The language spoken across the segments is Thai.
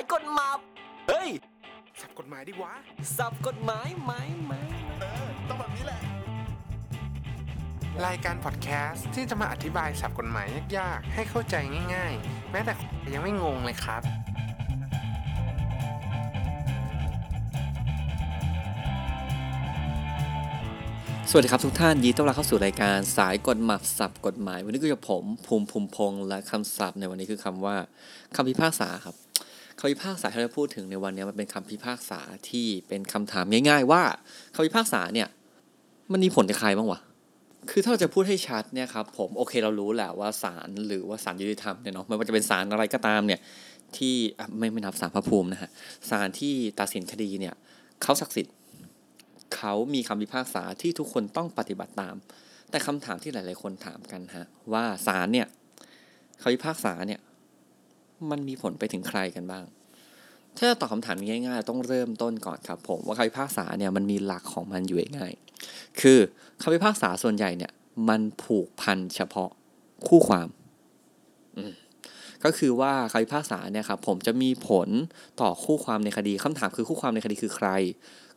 ายกฎหมายเฮ้ย สับกฎหมายดิวะ สับกฎหมายไหมไหมเออ ต้องแบบนี้แหละ รายการพอดแคสต์ที่จะมาอธิบายสับกฎหมายยากๆ ให้เข้าใจง่ายๆ แม้แต่ยังไม่งงเลยครับสวัสดีครับทุกท่านยินดีต้อนรับเข้าสู่รายการสายกฎหมายสับกฎหมาย วันนี้ก็จะผมภูมิภูมิพงษ์และคำศัพท์ในวันนี้คือคำว่าคำพิพากษาครับ คำพิพากษาที่เราพูดถึงในวันนี้มันเป็นคำพิพากษาที่เป็นคำถามง่าย ๆ ว่าคำพิพากษาเนี่ย มันมีผลกับใครบ้างวะคือถ้าเราจะพูดให้ชัดเนี่ยครับผมโอเคเรารู้แหละว่าศาลหรือว่าศาลยุติธรรมเนี่ยเนาะไม่ว่าจะเป็นศาลอะไรก็ตามเนี่ยที่อะไม่ไม่นับศาลพระภูมินะฮะศาลที่ตัดสินคดีเนี่ยเขาศักดิ์สิทธิ์เขามีคำพิพากษาที่ทุกคนต้องปฏิบัติตาม แต่คำถามที่หลาย ๆ คนถามกันฮะว่าศาลเนี่ยคำพิพากษาเนี่ยมันมีผลไปถึงใครกันบ้าง ถ้าจะตอบคำถามนี้ง่ายๆ ต้องเริ่มต้นก่อนครับผมว่าคำพิพากษาเนี่ยมันมีหลักของมันอยู่ง่ายๆคือคำพิพากษาส่วนใหญ่เนี่ยมันผูกพันเฉพาะคู่ความก็คือว่าคำพิพากษาเนี่ยครับผมจะมีผลต่อคู่ความในคดีคำถามคือคู่ความในคดีคือใคร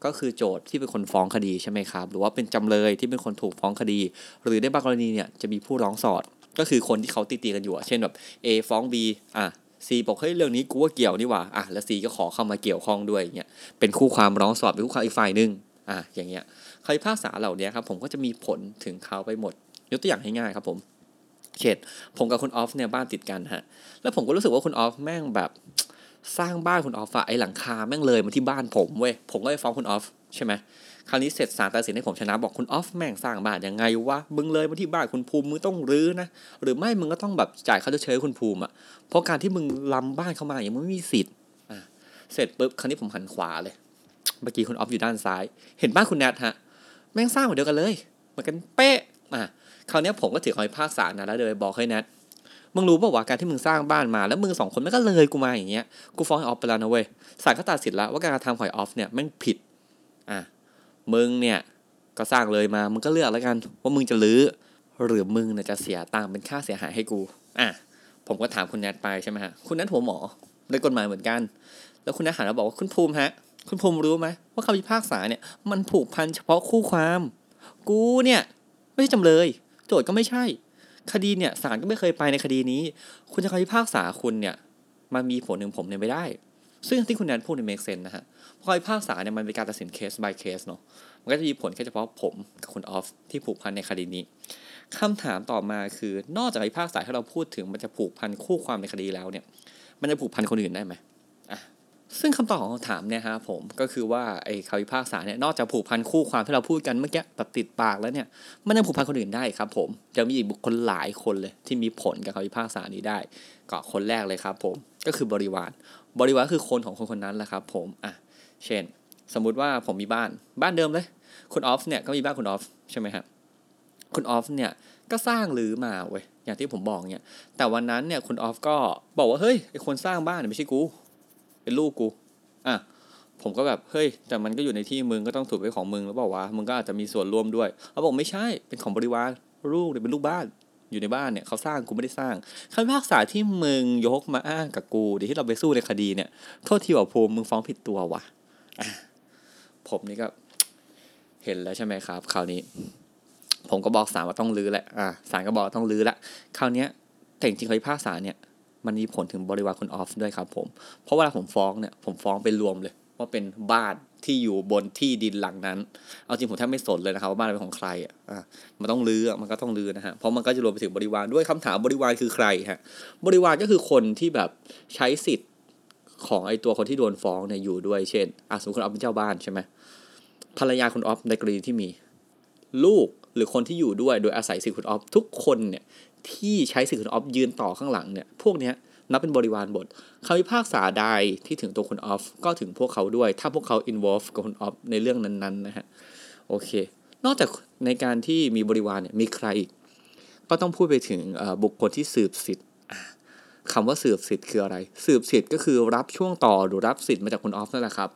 ก็คือโจทย์ที่เป็นคนฟ้องคดีใช่ไหมครับ หรือว่าเป็นจำเลยที่เป็นคนถูกฟ้องคดี หรือในบางกรณีเนี่ยจะมีผู้ร้องสอด ก็คือคนที่เขาตีตีกันอยู่เช่นแบบ A ฟ้อง B อะ C บอกเฮ้ยเรื่องนี้กูว่าเกี่ยวนี่หว่าอะแล้ว C ก็ขอเข้ามาเกี่ยวข้องด้วยอย่างเงี้ยเป็นคู่ความร้องสอดเป็นคู่ความอีกฝ่ายหนึ่งอะอย่างเงี้ยคำพิพากษาเหล่านี้ครับผมก็จะมีผลถึงเขาไปหมด ยกตัวอย่างง่ายๆครับผมเช่นผมกับคุณออฟเนี่ยบ้านติดกันฮะ แล้วผมก็รู้สึกว่าคุณออฟแม่งแบบ สร้างบ้านคุณออฟอะไอหลังคาแม่งเลยมาที่บ้านผมเว้ยผมก็ไปฟ้องคุณออฟ ใช่ไหมคราวนี้เสร็จศาลตัดสินให้ผมชนะบอกคุณออฟแม่งสร้างบ้านยังไงวะมึงเลยมาที่บ้านคุณภูมิมึงต้องรื้อนะหรือไม่มึงก็ต้องแบบจ่ายค่าเชยคุณภูมิอะเพราะการที่มึงล้ำบ้านเข้ามาอย่างมึงไม่มีสิทธิ์อะเสร็จปุ๊บคราวนี้ผมหันขวาเลยเมื่อกี้คุณออฟอยู่ด้านซ้าย เห็นบ้านคุณแนทฮะแม่งสร้างเหมือนเดียวกันเลยเหมือนกันเป๊ะอะคราวนี้ผมก็ถือคำพิพากษานะแล้วเดินไปบอกให้แนทมึงรู้ป่าวว่าการที่มึงสร้างบ้านมาแล้วมึงสองคนไม่ก็เลยกูมาอย่างเงี้ยกูฟ้องไอออฟไปแล้วนะเว้ยศาลก็ตัดสินแล้วว่าการกระทำของไอออฟเนี่ยแม่งผิด มึงเนี่ยก็สร้างเลยมา มึงก็เลือกแล้วกันว่ามึงจะรื้อหรือมึงเนี่ยจะเสียตังค์เป็นค่าเสียหายให้กู อะ ผมก็ถามคุณแนทไปใช่ไหมฮะ คุณแนทหัวหมอในกฎหมายเหมือนกัน แล้วคุณแนทหันมาบอกว่าคุณภูมิฮะ คุณภูมิรู้ไหมว่าคำพิพากษาเนี่ย มันผูกพันเฉพาะคู่ความ กูเนี่ย ไม่ใช่จำเลย โจทย์ก็ไม่ใช่ คดีเนี่ยศาลก็ไม่เคยไปในคดีนี้ คุณจะคำพิพากษาคุณเนี่ย มันมีผลถึงผมเนี่ยไม่ได้ ซึ่งที่คุณแนนพูดในเมกเซนนะฮะ พราะคำพิพากษาเนี่ยมันเป็นการตัดสินเคส by เคสเนาะ มันก็จะมีผลแค่เฉพาะผมกับคุณออฟที่ผูกพันในคดีนี้คำถามต่อมาคือนอกจากคำพิพากษาที่เราพูดถึงมันจะผูกพันคู่ความในคดีแล้วเนี่ย มันจะผูกพันคนอื่นได้ไหมอะ ซึ่งคำตอบของคำถามเนี่ยฮะผมก็คือว่าไอ้คำพิพากษาเนี่ยนอกจากผูกพันคู่ความที่เราพูดกันเมื่อกี้แบบติดปากแล้วเนี่ย มันยังผูกพันคนอื่นได้ครับ ผมจะมีอีกบุคคลหลายคนเลยที่มีผลกับคำพิพากษานี้ได้ก็คนแรกเลยครับ ผมก็คือบริวาร บริวารคือคนของคนคนนั้นแหละครับ ผมอะ เช่น สมมุติว่าผมมีบ้านบ้านเดิมเลย คุณออฟเนี่ยก็มีบ้านคุณออฟใช่ไหมครับคุณออฟเนี่ยก็สร้างหรือมาเว้ยอย่างที่ผมบอกเนี่ยแต่วันนั้นเนี่ยคุณออฟก็บอกว่าเฮ้ยไอคนสร้างบ้านเนี่ยไม่ใช่กู เป็นลูกกูอะผมก็แบบเฮ้ยแต่มันก็อยู่ในที่มึงก็ต้องถูกไว้ของมึงแล้วบอกว่ามึงก็อาจจะมีส่วนร่วมด้วยเขาบอกไม่ใช่เป็นของบริวารลูกเนี่ยเป็นลูกบ้านอยู่ในบ้านเนี่ยเขาสร้างกูไม่ได้สร้างคำพิพากษาที่มึงยกมาอ้างกับกูเดี๋ยวที่เราไปสู้ในคดีเนี่ยโทษทีว่าภูมิมึงฟ้องผิดตัวว่ะอะ ผมนี่ก็เห็นแล้วใช่ไหมครับ คราวนี้ ผมก็บอกศาลว่าต้องรื้อแหละอะศาลก็บอกต้องรื้อละคราวเนี้ยแต่จริงๆคำพิพากษาเนี่ย มันมีผลถึงบริวารคุณออฟด้วยครับ ผม เพราะเวลาผมฟ้องเนี่ยผมฟ้องเป็นรวมเลยว่าเป็นบ้านที่อยู่บนที่ดินหลังนั้น เอาจริงผมแทบไม่สนเลยนะครับว่าบ้านเป็นของใครอะอะมันต้องรื้อมันก็ต้องรื้อนะฮะ เพราะมันก็จะรวมไปถึงบริวารด้วยคำถามบริวารคือใครฮะ บริวารก็คือคนที่แบบใช้สิทธิ์ ของไอตัวคนที่โดนฟ้องเนี่ยอยู่ด้วยเช่นอะสมมติคุณออฟเป็นเจ้าบ้านใช่ไหมภรรยาคุณออฟในกรณีที่มี ลูกหรือคนที่อยู่ด้วยโดยอาศัยสิทธิ์คุณออฟทุกคนเนี่ยที่ใช้สิทธิ์คุณออฟยืนต่อข้างหลังเนี่ยพวกเนี้ยนับเป็นบริวารบทคำพิพากษาใดที่ถึงตัวคุณออฟก็ถึงพวกเขาด้วย ถ้าพวกเขา involve กับคุณออฟในเรื่องนั้นๆนะฮะโอเค นอกจากในการที่มีบริวารเนี่ยมีใครอีกก็ต้องพูดไปถึงบุคคลที่สืบสิทธิ์ คำว่าสืบสิทธิ์คืออะไร สืบสิทธิ์ก็คือรับช่วงต่อหรือรับสิทธิ์มาจากคุณออฟนั่นแหละครับ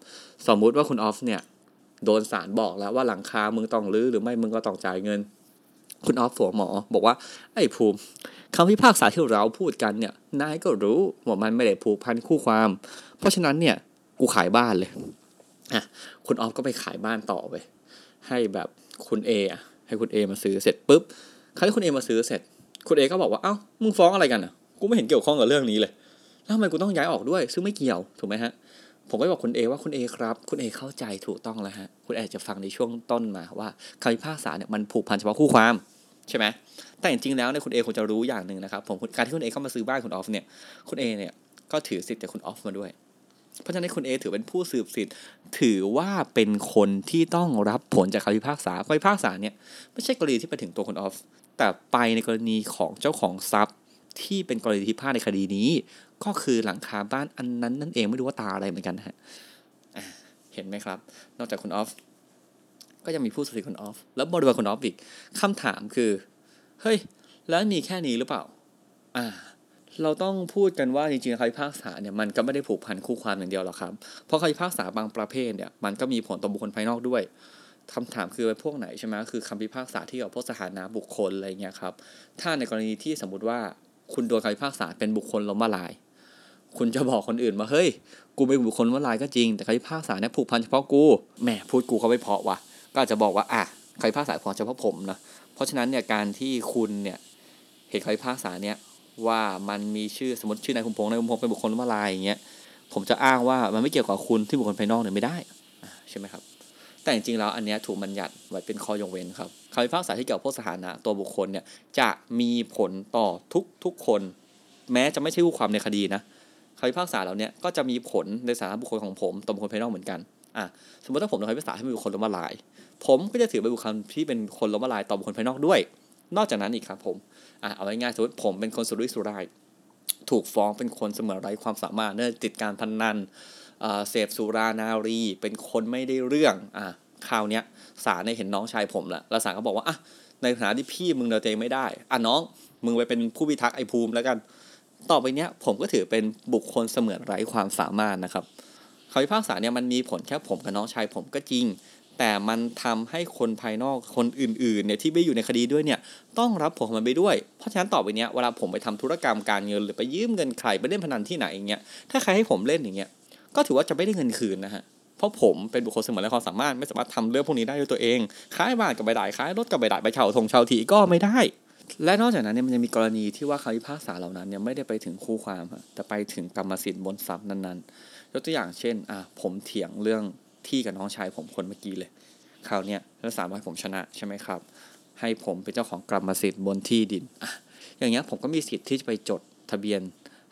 สมมุติว่าคุณออฟเนี่ยโดนศาลบอกแล้วว่าหลังคา มึงต้องรื้อหรือไม่ มึงก็ต้องจ่ายเงิน คุณออฟฝัวหมอ บอกว่า ไอ้ภูมิคำพิพากษาที่เราพูดกันเนี่ย นายก็รู้ว่ามันไม่ได้ผูกพันคู่ความ เพราะฉะนั้นเนี่ย กูขายบ้านเลย อะ คุณออฟก็ไปขายบ้านต่อไป ให้แบบคุณเออะให้คุณเอมาซื้อเสร็จปุ๊บครั้งที่คุณเอมาซื้อเสร็จ คุณเอก็บอกว่า เอ้า มึงฟ้องอะไรกันอะ กูไม่เห็นเกี่ยวข้องกับเรื่องนี้เลย แล้วทำไมกูต้องย้ายออกด้วย ซึ่งไม่เกี่ยวถูกไหมฮะ ผมก็บอกคุณเอว่าคุณเอครับ คุณเอเข้าใจถูกต้องแล้วฮะ คุณเอจะฟังในช่วงต้นมาว่าคำพิพากษาเนี่ยมันผูกพันเฉพาะคู่ความใช่ไหมแต่จริงๆแล้วเนี่ยคุณเอคงจะรู้อย่างหนึ่งนะครับ ผมการที่คุณเอเข้ามาซื้อบ้านคุณออฟเนี่ย คุณเอเนี่ยก็ถือสิทธิ์จากคุณออฟมาด้วย เพราะฉะนั้นคุณเอถือเป็นผู้สืบสิทธิ์ ถือว่าเป็นคนที่ต้องรับผลจากคำพิพากษาคำพิพากษาเนี่ยไม่ใช่กรณีที่ไปถึงตัวคุณออฟ แต่ไปในกรณีของเจ้าของทรัพย์ ที่เป็นกรณีที่พาดในคดีนี้ ก็คือหลังคาบ้านอันนั้นนั่นเองไม่รู้ว่าตาอะไรเหมือนกันนะฮะเห็นไหมครับ นอกจากคุณออฟก็ยังมีผู้สืบคุณออฟแล้วบริวารคุณออฟอีกคำถามคือเฮ้ยแล้วมีแค่นี้หรือเปล่า อ่า เราต้องพูดกันว่าจริงๆคำพิพากษาเนี่ยมันก็ไม่ได้ผูกพันคู่ความอย่างเดียวหรอกครับ เพราะคำพิพากษาบางประเภทเนี่ยมันก็มีผลต่อบุคคลภายนอกด้วยคำถามคือพวกไหนใช่ไหมคือคำพิพากษาที่เกี่ยวกับพวกสถานะบุคคลอะไรเงี้ยครับ ถ้าในกรณีที่สมมติว่า คุณโดนคำพิพากษาเป็นบุคคลล้มละลาย คุณจะบอกคนอื่นว่าเฮ้ย กูเป็นบุคคลล้มละลายก็จริง แต่คำพิพากษาเนี่ยผูกพันเฉพาะกูแหมพูดกูเขาไม่เพาะว่ะก็อาจจะบอกว่าอะคำพิพากษาพอเฉพาะผมนะเพราะฉะนั้นเนี่ยการที่คุณเนี่ยเห็นคำพิพากษาเนี่ยว่ามันมีชื่อสมมติชื่อนายคุมพงษ์นายคุมพงษ์เป็นบุคคลล้มละลายอย่างเงี้ยผมจะอ้างว่ามันไม่เกี่ยวกับคุณที่บุคคลภายนอกเนี่ยไม่ได้ใช่ไหมครับ แต่จริงๆแล้วอันเนี้ยถูกบัญญัติไว้เป็นข้อยกเว้นครับ คำพิพากษาที่เกี่ยวกับพวกสถานะตัวบุคคลเนี่ยจะมีผลต่อทุกทุกคน แม้จะไม่ใช่คู่ความในคดีนะคำพิพากษาเหล่านี้ก็จะมีผลในสถานะบุคคลของผมต่อบุคคลภายนอกเหมือนกันอะสมมติถ้าผมโดนคำพิพากษาให้เป็นบุคคลล้มละลาย ผมก็จะถือเป็นบุคคลที่เป็นคนล้มละลายต่อบุคคลภายนอกด้วย นอกจากนั้นอีกครับผมอะเอาง่ายๆสมมติผมเป็นคนสุรุ่ยสุร่ายถูกฟ้องเป็นคนเสมอไร้ความสามารถเนื่องติดการพนนันเสพสุรานารี เป็นคนไม่ได้เรื่องอะ คราวเนี้ยศาเนี่ยเห็นน้องชายผมแหละแล้วศาก็บอกว่าอะในฐานะที่พี่มึงเดาเองไม่ได้อะน้องมึงไปเป็นผู้พิทักษ์ไอ้ภูมิแล้วกัน ต่อไปเนี้ยผมก็ถือเป็นบุคคลเสมือนไร้ความสามารถนะครับคำพิพากษาเนี่ยมันมีผลแค่ผมกับน้องชายผมก็จริง แต่มันทำให้คนภายนอกคนอื่นๆเนี่ยที่ไม่อยู่ในคดีด้วยเนี่ยต้องรับผลมันไปด้วย เพราะฉะนั้นต่อไปเนี้ยเวลาผมไปทำธุรกรรมการเงินหรือไปยืมเงินใครไปเล่นพนันที่ไหนอย่างเงี้ยถ้าใครให้ผมเล่นอย่างเงี้ยก็ถือว่าจะไม่ได้เงินคืนนะฮะ เพราะผมเป็นบุคคลเสมือนไร้ความสามารถไม่สามารถทำเรื่องพวกนี้ได้ด้วยตัวเองขายบ้านกับใบได้ขายรถกับใบได้ไปเช่าทงเช่าทีก็ไม่ได้ และนอกจากนั้นเนี่ยมันยังมีกรณีที่ว่าคำพิพากษาเหล่านั้นเนี่ยไม่ได้ไปถึงคู่ความแต่ไปถึงกรรมสิทธิ์บนทรัพย์นั้นๆยกตัวอย่างเช่นอะผมเถียงเรื่องที่กับน้องชายผมคนเมื่อกี้เลยคราวเนี้ยแล้วศาลว่าผมชนะใช่ไหมครับ ให้ผมเป็นเจ้าของกรรมสิทธิ์บนที่ดินอะอย่างเงี้ยผมก็มีสิทธิ์ที่จะไปจดทะเบียน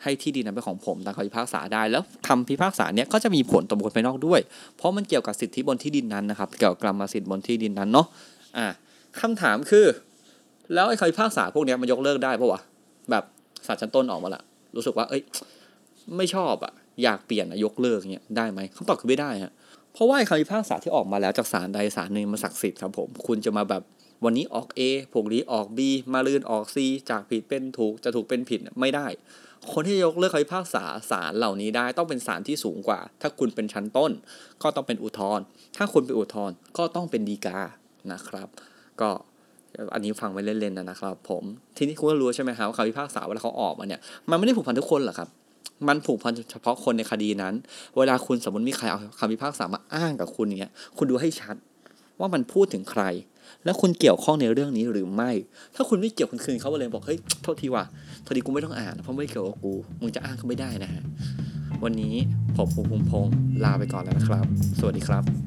ให้ที่ดินนั้นเป็นของผมตามคำพิพากษาได้ แล้วคำพิพากษาเนี้ยก็จะมีผลต่อบุคคลภายนอกด้วย เพราะมันเกี่ยวกับสิทธิบนที่ดินนั้นนะครับ เกี่ยวกับกรรมสิทธิบนที่ดินนั้นเนาะอะคำถามคือ แล้วไอ้คำพิพากษาพวกเนี้ยมันยกเลิกได้ปะวะแบบศาลชั้นต้นออกมาละรู้สึกว่าเอ้ยไม่ชอบอะอยากเปลี่ยนอะยกเลิกเงี้ยได้ไหมคำตอบคือไม่ได้ฮะเพราะว่าคำพิพากษาที่ออกมาแล้วจากศาลใดศาลหนึ่งมันศักดิ์สิทธิ์ครับผมคุณจะมาแบบวันนี้ออก A พรุ่งนี้ออก B มาลืนออก C จากผิดเป็นถูกจะถูกเป็นผิดไม่ได้ คนที่ยกเลิกคำพิพากษาศาลเหล่านี้ได้ต้องเป็นศาลที่สูงกว่า ถ้าคุณเป็นชั้นต้น ก็ต้องเป็นอุทธรณ์ถ้าคุณเป็นอุทธรณ์ก็ต้องเป็นฎีกานะครับ ก็อันนี้ฟังไว้เล่นๆนะครับ ผมทีนี้คุณก็รู้ใช่ไหมครับว่าคำพิพากษาเวลาเขาออกมาเนี่ยมันไม่ได้ผูกพันทุกคนหรอกครับ มันผูกพันเฉพาะคนในคดีนั้น เวลาคุณสมมติมีใครเอาคำพิพากษามาอ้างกับคุณอย่างเงี้ยคุณดูให้ชัด ว่ามันพูดถึงใคร แล้วคุณเกี่ยวข้องในเรื่องนี้หรือไม่ ถ้าคุณไม่เกี่ยวคุณคืนเขาไปเลยบอกเฮ้ยโทษทีว่ะพอดีกูไม่ต้องอ่านเพราะไม่เกี่ยวกับกูมึงจะอ้างก็ไม่ได้นะฮะวันนี้ผมภูมิพงศ์ลาไปก่อนแล้วนะครับ สวัสดีครับ